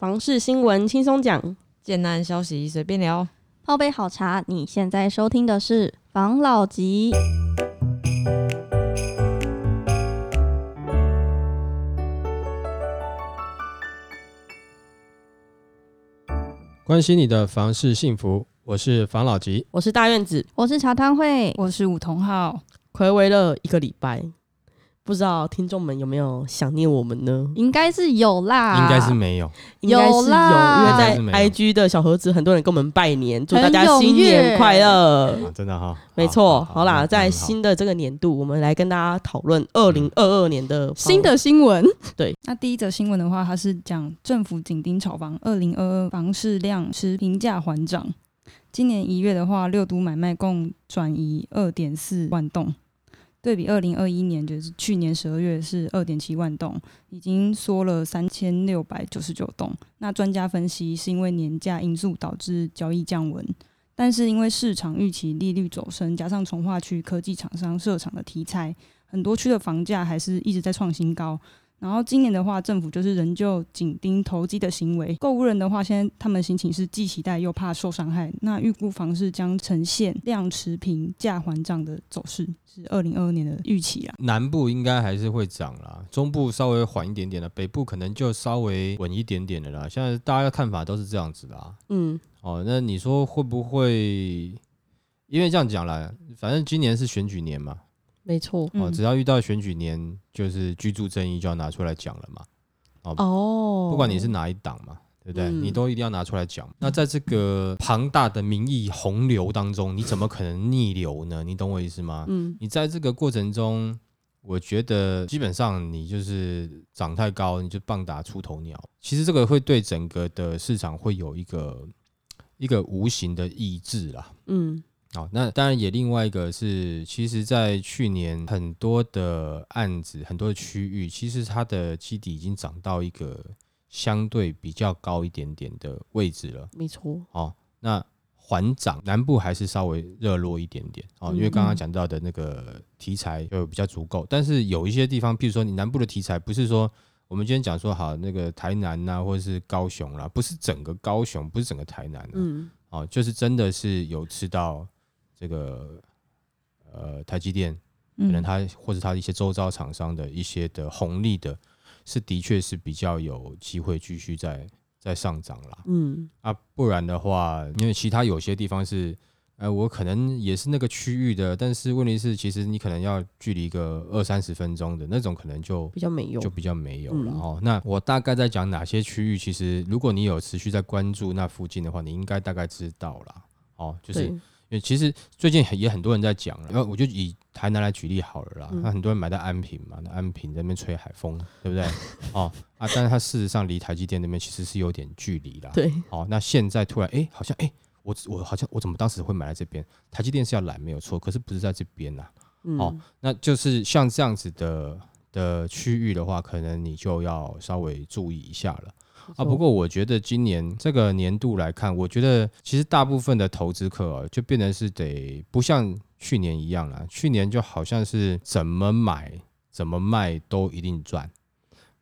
房事新闻轻松讲，简单消息随便聊。泡杯好茶，你现在收听的是房老吉。关心你的房事幸福，我是房老吉。我是大院子，我是茶汤会，我是梧桐号，暌违了一个礼拜，不知道听众们有没有想念我们呢？应该是有啦，应该是没有，应该是有，啦。因为在 IG 的小盒子，很多人跟我们拜年，祝大家新年快乐。啊、真的哈，没错，好啦，在新的这个年度，我们来跟大家讨论二零二二年的新的新闻。对。那第一则新闻的话，它是讲政府紧盯炒房，二零二二房市量持平价缓涨。今年一月的话，六都买卖共转移二点四万栋，对比二零二一年，就是去年十二月是二点七万栋，已经缩了三千六百九十九栋。那专家分析是因为年假因素导致交易降温，但是因为市场预期利率走升，加上从化区科技厂商设厂的题材，很多区的房价还是一直在创新高。然后今年的话，政府就是仍旧紧盯投机的行为。购物人的话，现在他们心情是既期待又怕受伤害。那预估房市将呈现量持平、价缓涨的走势，是二零二二年的预期啦。南部应该还是会涨啦，中部稍微缓一点点的，北部可能就稍微稳一点点的啦。现在大家的看法都是这样子的啊。嗯，哦，那你说会不会？因为这样讲啦，反正今年是选举年嘛，没错。哦，嗯只要遇到选举年，就是居住正义就要拿出来讲了嘛。哦，不管你是哪一党嘛，对不对？嗯你都一定要拿出来讲。那在这个庞大的民意洪流当中，你怎么可能逆流呢？你懂我意思吗？嗯你在这个过程中，我觉得基本上你就是长太高，你就棒打出头鸟。其实这个会对整个的市场会有一个一个无形的抑制啦。嗯好，那当然也另外一个是，其实，在去年很多的案子、很多的区域，其实它的基底已经涨到一个相对比较高一点点的位置了。没错。哦，那缓涨，南部还是稍微热络一点点哦，因为刚刚讲到的那个题材就比较足够，但是有一些地方，譬如说你南部的题材，不是说我们今天讲说好那个台南呐、或者是高雄啦、不是整个高雄，不是整个台南、啊，嗯哦，就是真的是有吃到这个呃台积电，可能嗯，它或者它一些周遭厂商的一些的红利的，是的确是比较有机会继续在在上涨啦。嗯啊，不然的话，因为其他有些地方是，呃，我可能也是那个区域的，但是问题是，其实你可能要距离个二三十分钟的那种，可能就比较没用就。比较没有了嗯哦。那我大概在讲哪些区域，其实如果你有持续在关注那附近的话，你应该大概知道啦。哦，就是对因为其实最近也很多人在讲了，然后我就以台南来举例好了啦。嗯那很多人买在安平嘛，那安平在那边吹海风，对不对？哦啊，但是它事实上离台积电那边其实是有点距离啦。对，哦，那现在突然哎、好像哎、我我好像我怎么当时会买在这边？台积电是要来没有错，可是不是在这边呐、嗯哦那就是像这样子的的区域的话，可能你就要稍微注意一下了。啊，不过我觉得今年这个年度来看，我觉得其实大部分的投资客啊，就变成是得不像去年一样了。去年就好像是怎么买怎么卖都一定赚。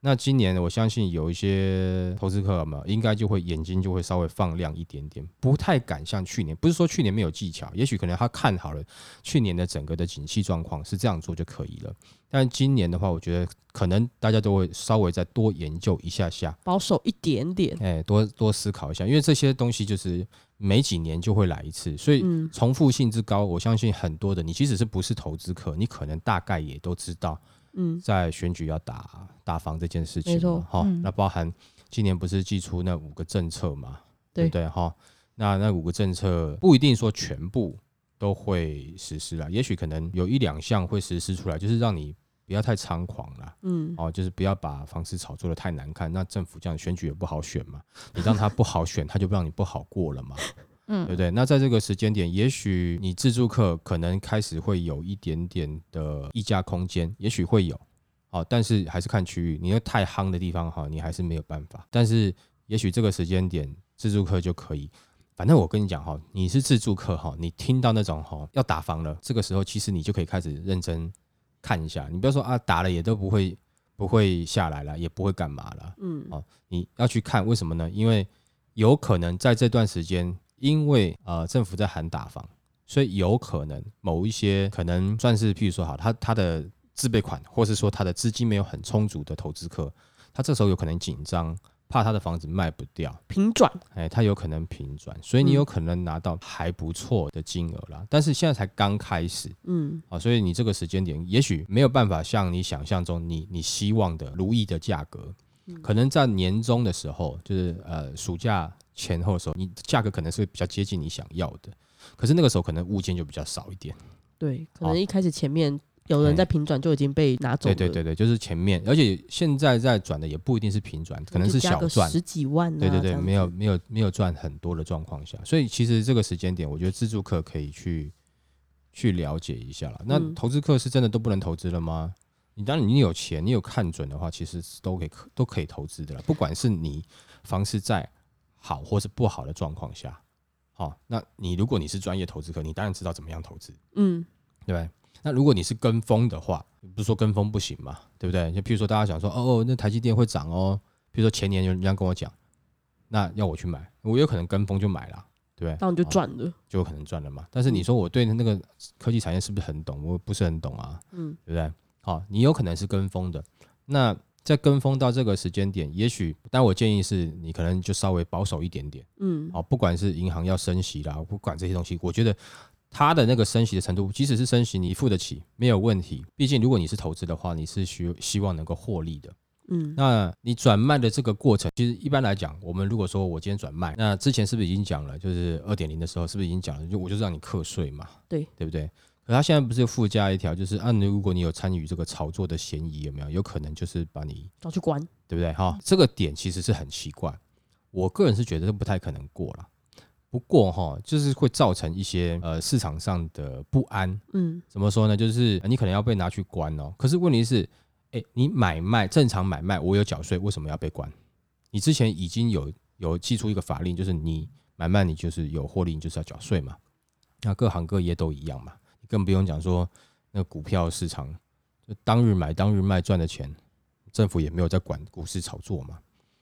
那今年我相信有一些投资客嘛，应该就会眼睛就会稍微放亮一点点，不太敢像去年。不是说去年没有技巧，也许可能他看好了去年的整个的景气状况是这样做就可以了。但今年的话，我觉得可能大家都会稍微再多研究一下下，保守一点点。哎，多多思考一下，因为这些东西就是每几年就会来一次，所以嗯重复性之高，我相信很多的你即使是不是投资客，你可能大概也都知道，嗯在选举要打打房这件事情没错，哈、嗯那包含今年不是寄出那五个政策嘛，对对不对哈？那那五个政策不一定说全部都会实施了，也许可能有一两项会实施出来，就是让你不要太猖狂了。嗯哦，就是不要把房市炒作的太难看，那政府这样选举也不好选嘛，你让他不好选，他就不让你不好过了嘛，嗯对不对？那在这个时间点，也许你自助客可能开始会有一点点的溢价空间，也许会有，好、但是还是看区域，你那太夯的地方哈，你还是没有办法，但是也许这个时间点自助客就可以。反正我跟你讲哈，你是自助客哈，你听到那种哈要打房了，这个时候其实你就可以开始认真看一下。你不要说啊打了也都不会不会下来了，也不会干嘛了。嗯哦你要去看为什么呢？因为有可能在这段时间，因为呃政府在喊打房，所以有可能某一些可能算是，譬如说好，他他的自备款，或是说他的资金没有很充足的投资客，他这时候有可能紧张，怕他的房子卖不掉，平转，哎，他有可能平转，所以你嗯。有可能拿到还不错的金额啦。但是现在才刚开始。嗯。啊，所以你这个时间点也许没有办法像你想象中你你希望的如意的价格，可能在年终的时候，就是呃暑假前后的时候，你价格可能是比较接近你想要的，可是那个时候可能物件就比较少一点。对，可能一开始前面有人在平转就已经被拿走了，对对对对，就是前面，而且现在在转的也不一定是平转，可能是小赚。十几万、啊，对对对，没有没有没有赚很多的状况下，所以其实这个时间点，我觉得自助客可以去去了解一下了。那嗯投资客是真的都不能投资了吗？你当然你有钱，你有看准的话，其实是都可以都可以投资的了。不管是你房市在好或是不好的状况下，好、那你如果你是专业投资客，你当然知道怎么样投资。嗯对不对？那如果你是跟风的话，不是说跟风不行嘛，对不对？就譬如说大家想说，哦哦，那台积电会涨哦，比如说前年有人这样跟我讲，那要我去买，我有可能跟风就买了，对不对？那你就哦赚了，就有可能赚了嘛。但是你说我对那个科技产业是不是很懂？我不是很懂啊，嗯对不对？好，你有可能是跟风的，那在跟风到这个时间点，也许，但我建议是你可能就稍微保守一点点。嗯好，不管是银行要升息啦，不管这些东西，我觉得它的那个升息的程度，即使是升息，你付得起没有问题。毕竟如果你是投资的话，你是需希望能够获利的。嗯那你转卖的这个过程，其实一般来讲，我们如果说我今天转卖，那之前是不是已经讲了？就是二点零的时候，是不是已经讲了？就我就是让你课税嘛，对对不对？可他现在不是附加一条，就是啊，如果你有参与这个炒作的嫌疑，有没有？有可能就是把你抓去关，对不对？哈，这个点其实是很奇怪，我个人是觉得这不太可能过了。不过哈，就是会造成一些呃市场上的不安。嗯怎么说呢？就是你可能要被拿去关哦。可是问题是，哎，你买卖正常买卖，我有缴税，为什么要被关？你之前已经有有寄出一个法令，就是你买卖你就是有获利，你就是要缴税嘛。那各行各业都一样嘛，你更不用讲说那个股票市场，就当日买当日卖赚的钱，政府也没有在管股市炒作嘛。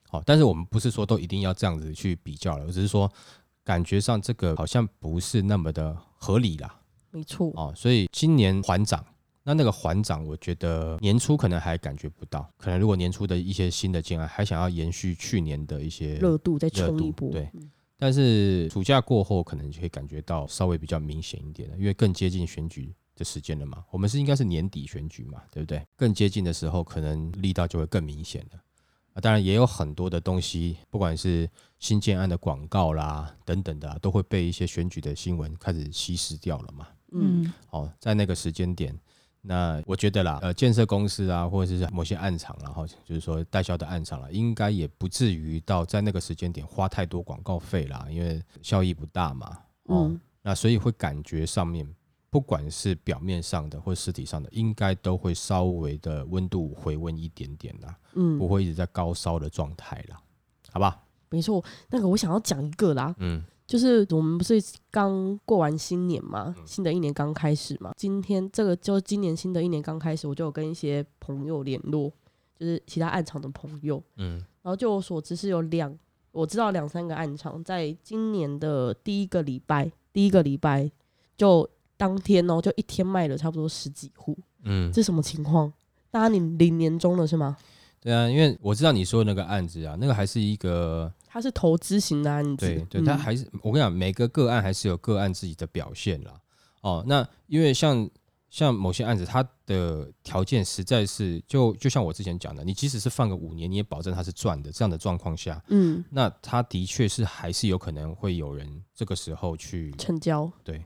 好，但是我们不是说都一定要这样子去比较了，只是说感觉上这个好像不是那么的合理啦。没错，哦，所以今年缓涨，那那个缓涨，我觉得年初可能还感觉不到，可能如果年初的一些新的进来，还想要延续去年的一些热度再冲一波，对嗯但是暑假过后，可能就会感觉到稍微比较明显一点了，因为更接近选举的时间了嘛。我们是应该是年底选举嘛，对不对？更接近的时候，可能力道就会更明显了。啊，当然也有很多的东西，不管是新建案的广告啦等等的啊、都会被一些选举的新闻开始稀释掉了嘛。嗯嗯哦，在那个时间点，那我觉得啦，呃，建设公司啊，或者是某些暗场然后就是说代销的暗场了，应该也不至于到在那个时间点花太多广告费啦，因为效益不大嘛。哦，嗯那所以会感觉上面，不管是表面上的或实体上的，应该都会稍微的温度回温一点点啦，嗯不嗯，会一直在高烧的状态啦，好吧？没错，那个我想要讲一个啦，嗯就是我们不是刚过完新年嘛，嗯新的一年刚开始嘛。今天这个就今年新的一年刚开始，我就有跟一些朋友联络，就是其他暗场的朋友。嗯然后就我所知是有两，我知道两三个暗场，在今年的第一个礼拜，第一个礼拜就当天哦，就一天卖了差不多十几户，嗯，这什么情况？大家你领年终了是吗？对啊，因为我知道你说的那个案子啊，那个还是一个。它是投资型的案子，对它还是我跟你讲，每个个案还是有个案自己的表现啦。哦，那因为像像某些案子，它的条件实在是就就像我之前讲的，你即使是放个五年，你也保证它是赚的。这样的状况下，嗯，那它的确是还是有可能会有人这个时候去，成交，对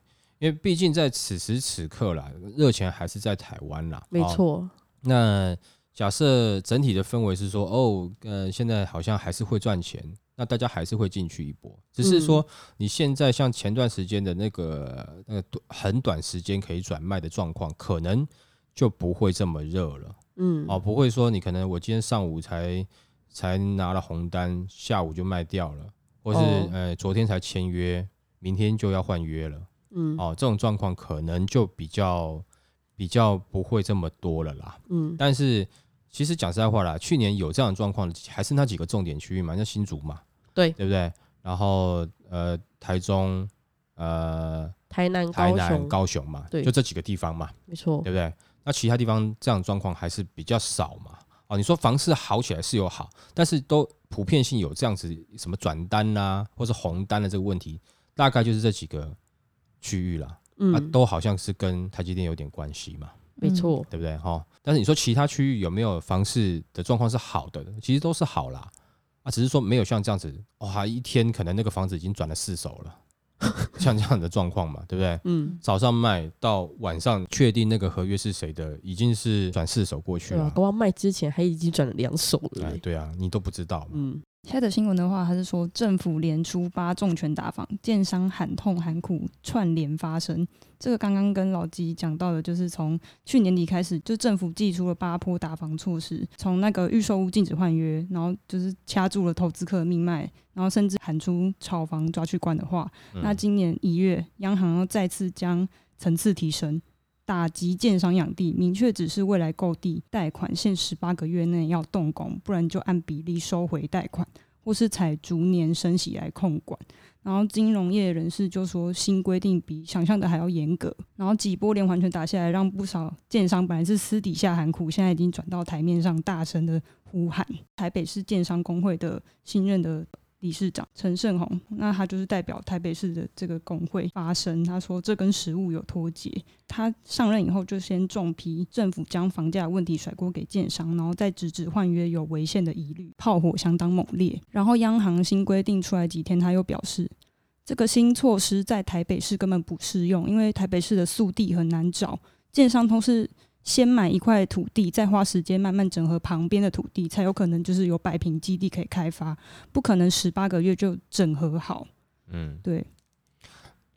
因为毕竟在此时此刻啦，热钱还是在台湾啦。哦没错，那假设整体的氛围是说，哦，呃，现在好像还是会赚钱，那大家还是会进去一波，只是说你现在像前段时间的那个那个短很短时间可以转卖的状况，可能就不会这么热了。嗯，哦，不会说你可能我今天上午才才拿了红单，下午就卖掉了，或是、哦。呃昨天才签约，明天就要换约了。嗯，哦，这种状况可能就比较比较不会这么多了啦。嗯，但是其实讲实在话啦，去年有这样的状况的，还是那几个重点区域嘛，像新竹嘛，对对不对？然后呃，台中、呃，台南、台南、高雄，嘛，对就这几个地方嘛，没错对，不对？那其他地方这样状况还是比较少嘛。哦，你说房市好起来是有好，但是都普遍性有这样子什么转单啦、或是红单的这个问题，大概就是这几个区域啦。啊，嗯，都好像是跟台积电有点关系嘛，没错，对不对？哈，但是你说其他区域有没有房市的状况是好的？其实都是好啦，啊，只是说没有像这样子，哇，一天可能那个房子已经转了四手了，像这样的状况嘛，对不对？嗯，早上卖到晚上确定那个合约是谁的，已经是转四手过去对啊，了。搞不好卖之前还已经转了两手了哎，对啊，你都不知道嘛。嗯，现在的新闻的话，他是说政府连出八重拳打房，建商喊痛喊苦串联发生。这个刚刚跟老吉讲到的，就是从去年底开始，就政府寄出了八波打房措施，从那个预售屋禁止换约，然后就是掐住了投资客的命脉，然后甚至喊出炒房抓去关的话。那今年一月，央行要再次将层次提升，打击建商养地，明确指示未来购地贷款限十八个月内要动工，不然就按比例收回贷款，或是采逐年升息来控管。然后金融业人士就说，新规定比想象的还要严格。然后几波连环拳打下来，让不少建商本来是私底下喊苦，现在已经转到台面上大声的呼喊。台北市建商工会的新任的理事长陈胜宏，那他就是代表台北市的这个工会发声，他说这跟实务有脱节。他上任以后就先重批政府将房价问题甩锅给建商，然后再直指换约有违宪的疑虑，炮火相当猛烈。然后央行新规定出来几天，他又表示。这个新措施在台北市根本不适用，因为台北市的速地很难找，建商都是先买一块土地，再花时间慢慢整合旁边的土地，才有可能就是有百平基地可以开发，不可能十八个月就整合好。嗯，对，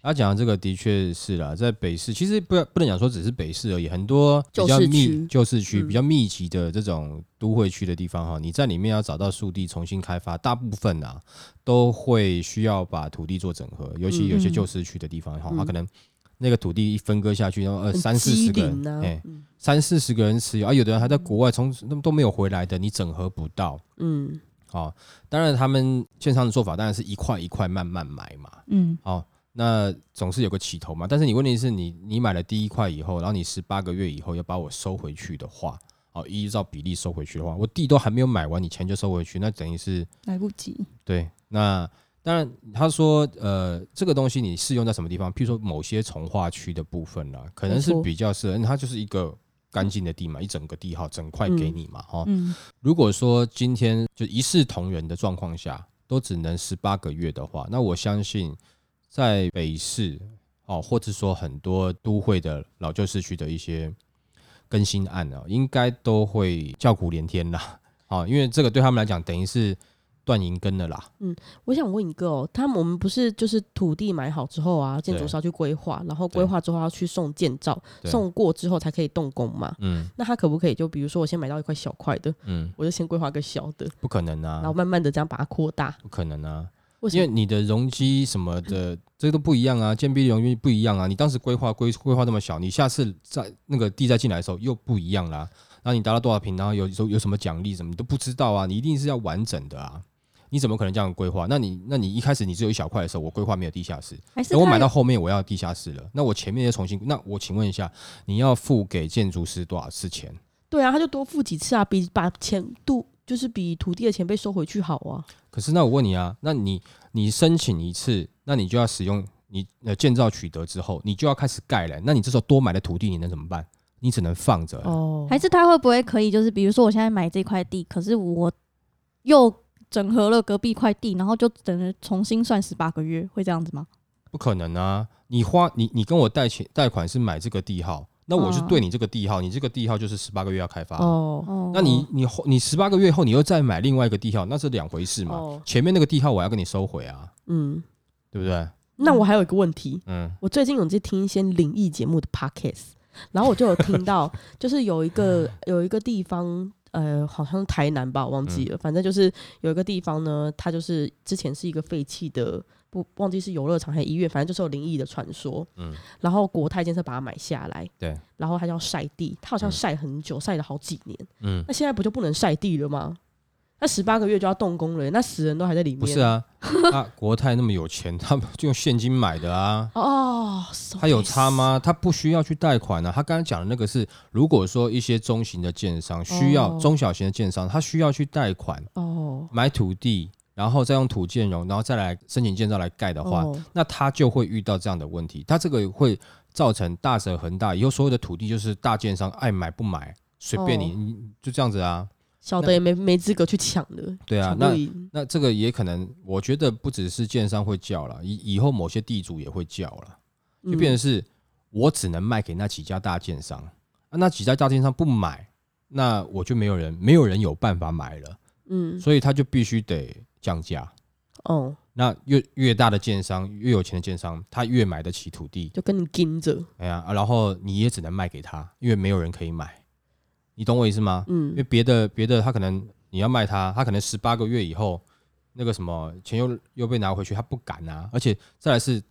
他讲的这个的确是啦，在北市其实不不能讲说只是北市而已，很多比较密旧市区。嗯。比较密集的这种都会区的地方哈，你在里面要找到树地重新开发，大部分啊都会需要把土地做整合，尤其有些嗯。旧市区的地方哈，嗯。它可能那个土地一分割下去，然后呃三四十个人哎，嗯三四十个人持有，啊，有的人还在国外从都都没有回来的，你整合不到。嗯，哦，当然他们建商的做法当然是一块一块慢慢买嘛，嗯，哦，那总是有个起头嘛。但是你问题是你你买了第一块以后，然后你十八个月以后要把我收回去的话，哦，依照比例收回去的话，我地都还没有买完，你钱就收回去，那等于是来不及。对。那当然他说呃这个东西你适用在什么地方？譬如说某些从化区的部分啦，可能是比较适合，因为它就是一个干净的地嘛，一整个地哈整块给你嘛，哈、嗯，如果说今天就一视同仁的状况下，都只能十八个月的话，那我相信在北市哦，或者说很多都会的老旧市区的一些更新案啊，应该都会叫苦连天啦。哦，因为这个对他们来讲，等于是断银根的啦。嗯我想问一个哦，他们我们不是就是土地买好之后啊，建筑对师要去规划，然后规划之后要去送建造，送过之后才可以动工嘛？嗯那他可不可以就比如说我先买到一块小块的，嗯，我就先规划个小的，不可能啊然后啊，慢慢的这样把它扩大？不可能啊。因为你的容积什么的，这个都不一样啊，建壁容积不一样啊。你当时规划规规划那么小，你下次在那个地再进来的时候又不一样啦。然后你达到多少平，然后有有有什么奖励什么，你都不知道啊。你一定是要完整的啊，你怎么可能这样规划？那你那你一开始你只有一小块的时候，我规划没有地下室，等我买到后面我要地下室了，那我前面要重新，那我请问一下，你要付给建筑师多少次钱？对啊，他就多付几次啊，比把钱度就是比土地的钱被收回去好啊。可是那我问你啊，那你你申请一次，那你就要使用你呃建造取得之后，你就要开始盖了。那你这时候多买的土地你能怎么办？你只能放着。哦，还是他会不会可以？就是比如说，我现在买这块地，可是我又整合了隔壁块地，然后就等于重新算十八个月，会这样子吗？不可能啊！你花你你跟我贷钱贷款是买这个地号，那我就嗯对你这个地号，你这个地号就是十八个月要开发。哦哦，那你你后你十八个月后你又再买另外一个地号，那是两回事嘛？哦，前面那个地号我要跟你收回啊，嗯，对不对？那我还有一个问题，嗯我最近有在听一些灵异节目的 podcast，然后我就有听到，就是有一个有一个地方，呃，好像台南吧，我忘记了。反正就是有一个地方呢，它就是之前是一个废弃的，不忘记是游乐场还是医院，反正就是有灵异的传说。嗯，然后国泰建设把它买下来，对，然后它要晒地，它好像嗯晒很久，晒了好几年。嗯，那现在不就不能晒地了吗？那十八个月就要动工了，那死人都还在里面。不是啊，他国泰那么有钱，他们就用现金买的啊。哦他有差吗？他不需要去贷款啊。他刚才讲的那个是，如果说一些中型的建商需要、哦中小型的建商，他需要去贷款哦，买土地，然后再用土建融，然后再来申请建造来盖的话，哦那他就会遇到这样的问题。他这个会造成大者恒大，以后所有的土地就是大建商爱买不买，随便你，哦你就这样子啊。小的也没没资格去抢的，对啊那。那这个也可能，我觉得不只是建商会叫了，以以后某些地主也会叫了。就变成嗯是我只能卖给那几家大建商，啊、那几家大建商不买，那我就没有人，没有人有办法买了，嗯所以他就必须得降价。哦，那越越大的建商，越有钱的建商，他越买得起土地，就跟你盯着，哎呀、啊然后你也只能卖给他，因为没有人可以买，你懂我意思吗？嗯因为嗯别的别的他可能你要卖他，他可能十八个月以后那个什么钱又又被拿回去，他不敢啊，而且再来是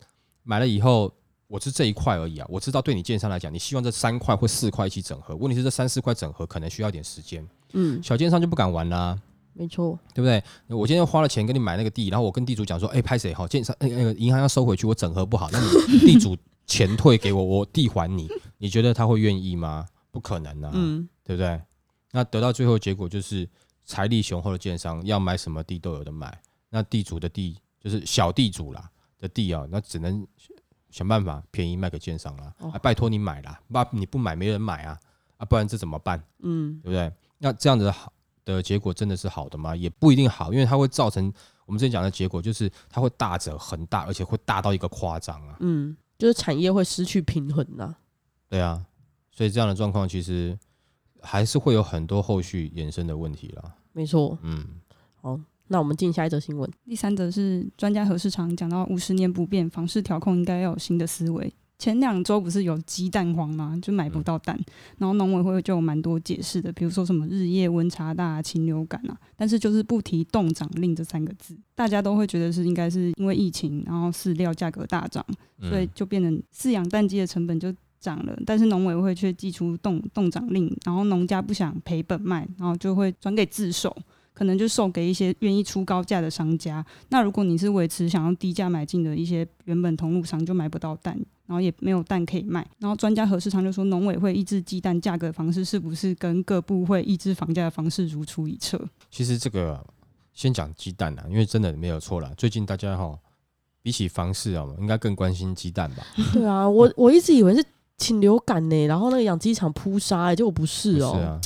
买了以后。我是这一块而已啊，我知道对你建商来讲，你希望这三块或四块一起整合，问题是这三四块整合可能需要一点时间，嗯，小建商就不敢玩啦、没错，对不对？我今天花了钱跟你买那个地，然后我跟地主讲说，哎、拍谁好，建商那个那个银行要收回去，我整合不好，那你地主钱退给我，我地还你，你觉得他会愿意吗？不可能啊，嗯对不对？那得到最后结果就是财力雄厚的建商要买什么地都有的买，那地主的地就是小地主啦的地啊，那只能想办法便宜卖给建商啦，哦啊，拜托你买啦，那你不买没人买啊，啊，不然这怎么办？嗯对不对？那这样子好的结果真的是好的吗？也不一定好，因为它会造成我们之前讲的结果，就是它会大者恒大，而且会大到一个夸张啊。嗯，就是产业会失去平衡呐。对啊，所以这样的状况其实还是会有很多后续衍生的问题啦。没错，嗯，好，那我们进下一则新闻。第三则是专家何市场讲到五十年不变，房市调控应该要有新的思维。前两周不是有鸡蛋黄吗？就买不到蛋，然后农委会就有蛮多解释的，比如说什么日夜温差大、禽流感啊，但是就是不提冻涨令这三个字，大家都会觉得是应该是因为疫情，然后饲料价格大涨，所以嗯就变成饲养蛋鸡的成本就涨了，但是农委会却寄出冻冻涨令，然后农家不想赔本卖，然后就会转给自售，可能就售给一些愿意出高价的商家。那如果你是维持想要低价买进的一些原本同路商，就买不到蛋，然后也没有蛋可以卖。然后专家何世昌就说，农委会抑制鸡蛋价格的方式是不是跟各部会抑制房价的方式如出一辙？其实这个先讲鸡蛋啊，因为真的没有错啦。最近大家哈，比起房市啊，应该更关心鸡蛋吧？对啊，我我一直以为是禽流感呢，然后那个养鸡场扑杀，哎，结果不是哦。不是啊，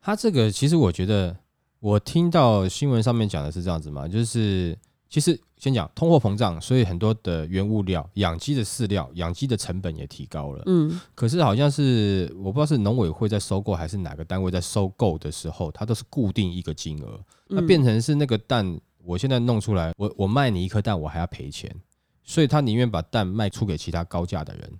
他这个其实我觉得，我听到新闻上面讲的是这样子嘛，就是其实先讲通货膨胀，所以很多的原物料、养鸡的饲料、养鸡的成本也提高了。嗯可是好像是我不知道是农委会在收购还是哪个单位在收购的时候，它都是固定一个金额，那嗯变成是那个蛋，我现在弄出来，我我卖你一颗蛋，我还要赔钱，所以他宁愿把蛋卖出给其他高价的人。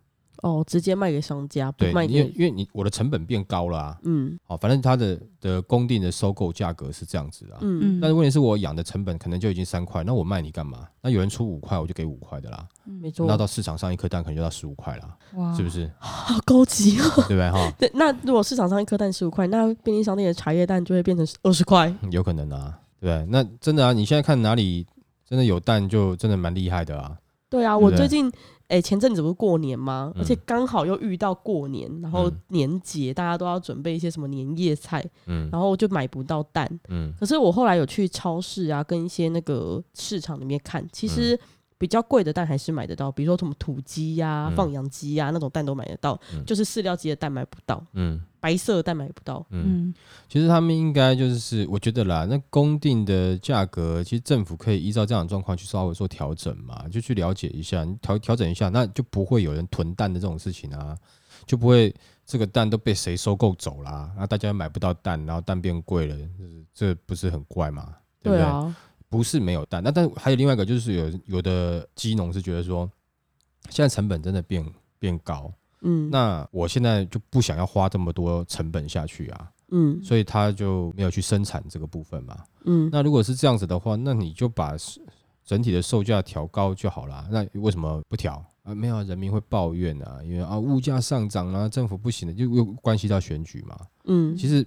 哦，直接卖给商家，不对，卖给因为因为你我的成本变高了啊，嗯好，反正它的的公定的收购价格是这样子啊。嗯嗯但是问题是我养的成本可能就已经三块，那我卖你干嘛？那有人出五块，我就给五块的啦。没错那，到市场上一颗蛋可能就到十五块啦，哇，是不？是？好高级哦。对不对哈？对，那如果市场上一颗蛋十五块，那便利商店的茶叶蛋就会变成二十块。有可能啊，对不对？那真的啊，你现在看哪里真的有蛋，就真的蛮厉害的啊。对啊，对对我最近哎、前阵子不是过年吗？嗯而且刚好又遇到过年，然后嗯年节大家都要准备一些什么年夜菜，嗯然后就买不到蛋。嗯可是我后来有去超市啊，跟一些那个市场里面看，其实比较贵的蛋还是买得到，比如说什么土鸡呀、嗯放养鸡呀那种蛋都买得到，嗯就是饲料鸡的蛋买不到，嗯白色的蛋买不到。嗯，嗯，其实他们应该就是，我觉得啦，那公定的价格，其实政府可以依照这样的状况去稍微做调整嘛，就去了解一下，你调调整一下，那就不会有人囤蛋的这种事情啊，就不会这个蛋都被谁收购走啦，那大家买不到蛋，然后蛋变贵了，就是这不是很怪嘛？对不对？啊，不是没有蛋，那但还有另外一个就是有有的鸡农是觉得说，现在成本真的变变高，嗯，那我现在就不想要花这么多成本下去啊，嗯所以他就没有去生产这个部分嘛。嗯，那如果是这样子的话，那你就把整体的售价调高就好啦。那为什么不调啊？没有啊，人民会抱怨啊，因为啊物价上涨啊，政府不行的，就又关系到选举嘛。嗯其实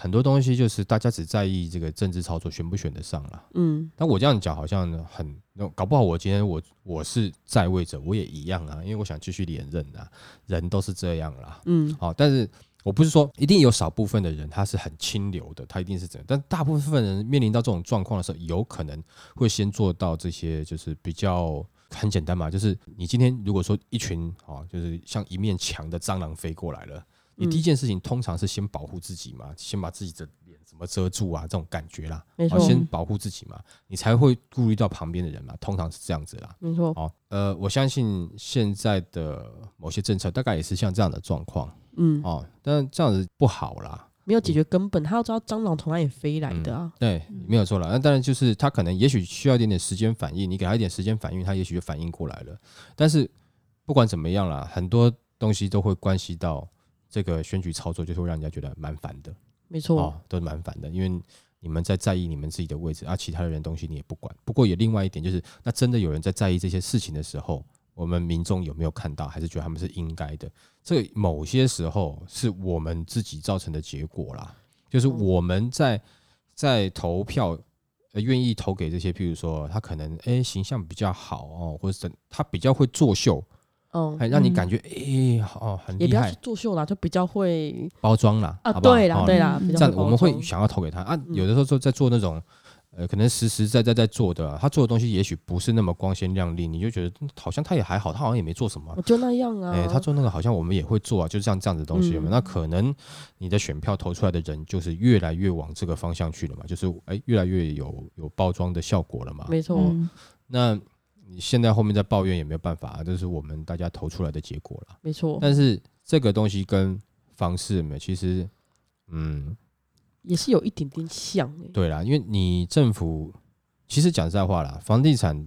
很多东西就是大家只在意这个政治操作选不选得上啦。嗯但我这样讲好像很，搞不好我今天我我是在位者，我也一样啊，因为我想继续连任啊，人都是这样啦。嗯好，但是我不是说一定有少部分的人他是很清流的，他一定是这样，但大部分人面临到这种状况的时候，有可能会先做到这些，就是比较很简单嘛，就是你今天如果说一群啊，就是像一面墙的蟑螂飞过来了，你第一件事情通常是先保护自己嘛，先把自己的脸怎么遮住啊，这种感觉啦，没错好先保护自己嘛，你才会顾虑到旁边的人嘛，通常是这样子啦。没错，好，呃，我相信现在的某些政策大概也是像这样的状况。嗯，哦，但这样子不好啦。没有解决根本，他要知道蟑螂从哪里飞来的啊。对，没有错了。那当然就是他可能也许需要一点点时间反应，你给他一点时间反应，他也许就反应过来了。但是不管怎么样啦，很多东西都会关系到这个选举操作，就是会让人家觉得蛮烦的没错，哦，都是蛮烦的，因为你们在在意你们自己的位置，啊，其他的人东西你也不管。不过也另外一点就是，那真的有人在在意这些事情的时候，我们民众有没有看到，还是觉得他们是应该的？这个某些时候是我们自己造成的结果啦，就是我们在在投票。呃，愿意投给这些，譬如说他可能诶形象比较好哦，或者是他比较会作秀，嗯，哎，让你嗯感觉诶好很厉害也不要去，作秀啦，就比较会包装啦，啊，好不好对啦哦对啦，嗯比较这样我们会装想要投给他啊。嗯有的时候就在做那种，呃，可能实实在在在做的啊、他做的东西也许不是那么光鲜亮丽，你就觉得嗯好像他也还好，他好像也没做什么我。就那样啊。哎、他做那个好像我们也会做啊，就像这样子的东西有没有嗯那可能你的选票投出来的人就是越来越往这个方向去了嘛，就是哎、越来越有有包装的效果了嘛。没错，嗯那你现在后面在抱怨也没有办法、啊，这是我们大家投出来的结果了。没错，但是这个东西跟方式没有，其实嗯。也是有一点点像欸对啦，因为你政府其实讲实在话啦，房地产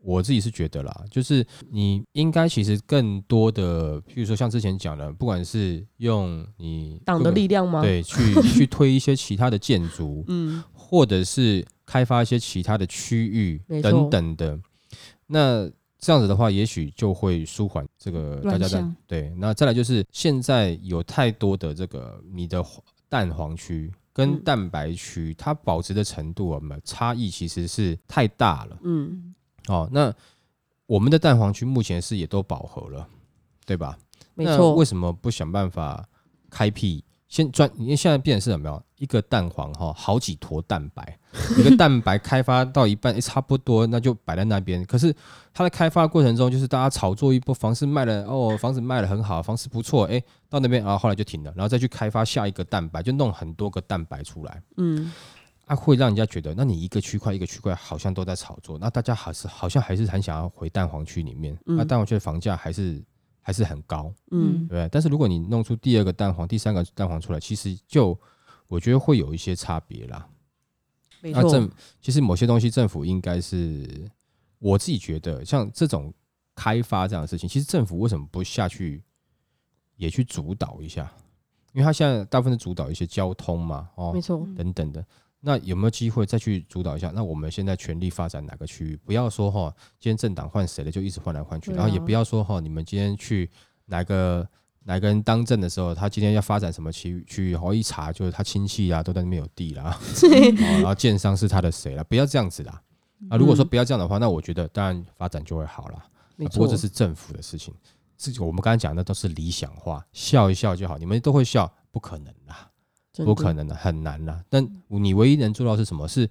我自己是觉得啦，就是你应该其实更多的，譬如说像之前讲的，不管是用你党的力量吗？，对去 去推一些其他的建筑，嗯，或者是开发一些其他的区域等等的，那。这样子的话，也许就会舒缓这个大家在对。那再来就是现在有太多的这个你的蛋黄区跟嗯蛋白区，它保值的程度啊，没有差异其实是太大了。嗯，哦，那我们的蛋黄区目前是也都饱和了，对吧？那没错为，什么不想办法开辟？先专，因为现在变成是什么样？一个蛋黄哈，好几坨蛋白，一个蛋白开发到一半，诶差不多，那就摆在那边。可是它的开发过程中，就是大家炒作一波，房子卖了哦，房子卖的很好，房子不错，哎，到那边啊，后来就停了，然后再去开发下一个蛋白，就弄很多个蛋白出来。嗯，啊，会让人家觉得，那你一个区块一个区块好像都在炒作，那大家还是好像还是很想要回蛋黄区里面，那、嗯蛋黄区的房价还是还是很高，嗯，对不对？但是如果你弄出第二个蛋黄、第三个蛋黄出来，其实就我觉得会有一些差别啦。没错那政，其实某些东西政府应该是，我自己觉得像这种开发这样的事情，其实政府为什么不下去也去主导一下？因为他现在大部分是主导一些交通嘛，哦没，错，等等的。那有没有机会再去主导一下？那我们现在全力发展哪个区域？不要说哈，今天政党换谁了就一直换来换去，啊然后也不要说哈，你们今天去哪个哪个人当政的时候，他今天要发展什么区域区域，然后一查就是他亲戚啊都在那边有地啦，哦然后建商是他的谁了，不要这样子啦。啊，如果说不要这样的话，那我觉得当然发展就会好了。不过这，是政府的事情，这个我们刚才讲的都是理想化，笑一笑就好，你们都会笑，不可能啦。不可，能的，很难啦。但你唯一能做到是什么？是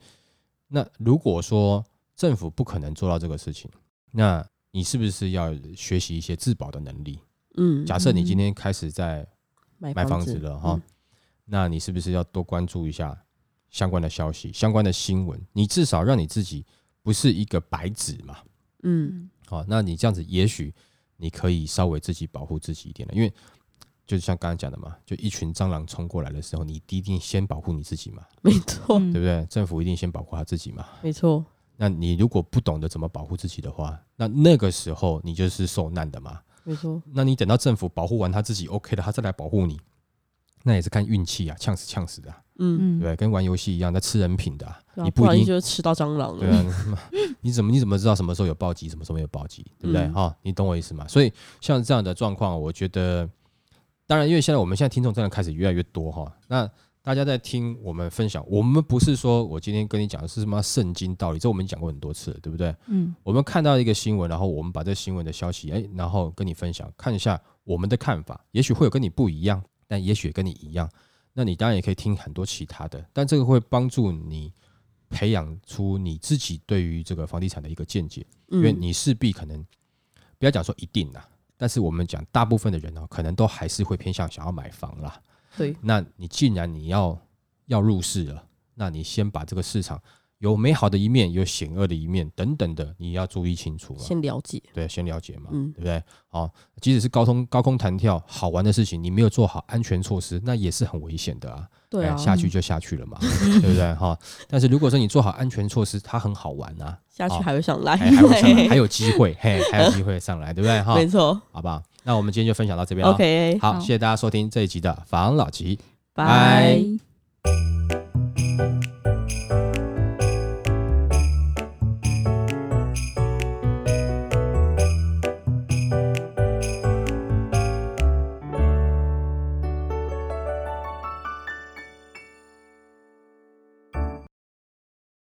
那如果说政府不可能做到这个事情，那你是不是要学习一些自保的能力？嗯，假设你今天开始在买买房子了哈，那你是不是要多关注一下相关的消息、相关的新闻？你至少让你自己不是一个白纸嘛。嗯，好，那你这样子，也许你可以稍微自己保护自己一点了，因为就像刚才讲的嘛，就一群蟑螂冲过来的时候，你一定先保护你自己嘛。没错，嗯对不对？政府一定先保护他自己嘛。没错，那你如果不懂得怎么保护自己的话，那那个时候你就是受难的嘛。没错，那你等到政府保护完他自己 OK 了，他再来保护你，那也是看运气啊，呛死呛死的啊、嗯，嗯，对？跟玩游戏一样，在吃人品的你不一定就吃到蟑螂对了。啊，你怎么 你怎么知道什么时候有暴击，什么时候没有暴击，对不对？嗯哈、你懂我意思吗？所以像这样的状况，我觉得，当然，因为现在我们现在听众真的开始越来越多哈，那大家在听我们分享，我们不是说我今天跟你讲的是什么圣经道理，这我们讲过很多次了，对不对？嗯我们看到一个新闻，然后我们把这新闻的消息，哎，然后跟你分享，看一下我们的看法，也许会有跟你不一样，但也许跟你一样。那你当然也可以听很多其他的，但这个会帮助你培养出你自己对于这个房地产的一个见解，因为嗯你势必可能不要讲说一定啦，但是我们讲大部分的人呢、可能都还是会偏向想要买房啦。对，那你既然你要要入市了，那你先把这个市场有美好的一面，有险恶的一面等等的，你要注意清楚了。先了解。对，先了解嘛，嗯对不对？好，即使是高空高空弹跳好玩的事情，你没有做好安全措施，那也是很危险的啊。对啊哎，下去就下去了嘛，对不对？哈，但是如果说你做好安全措施，它很好玩啊，下去还会上来，还还会上来，还有机会，嘿，还有机会上来，对不对？哈，没错。好不好？那我们今天就分享到这边了。OK，好，好谢谢大家收听这一集的防老集。拜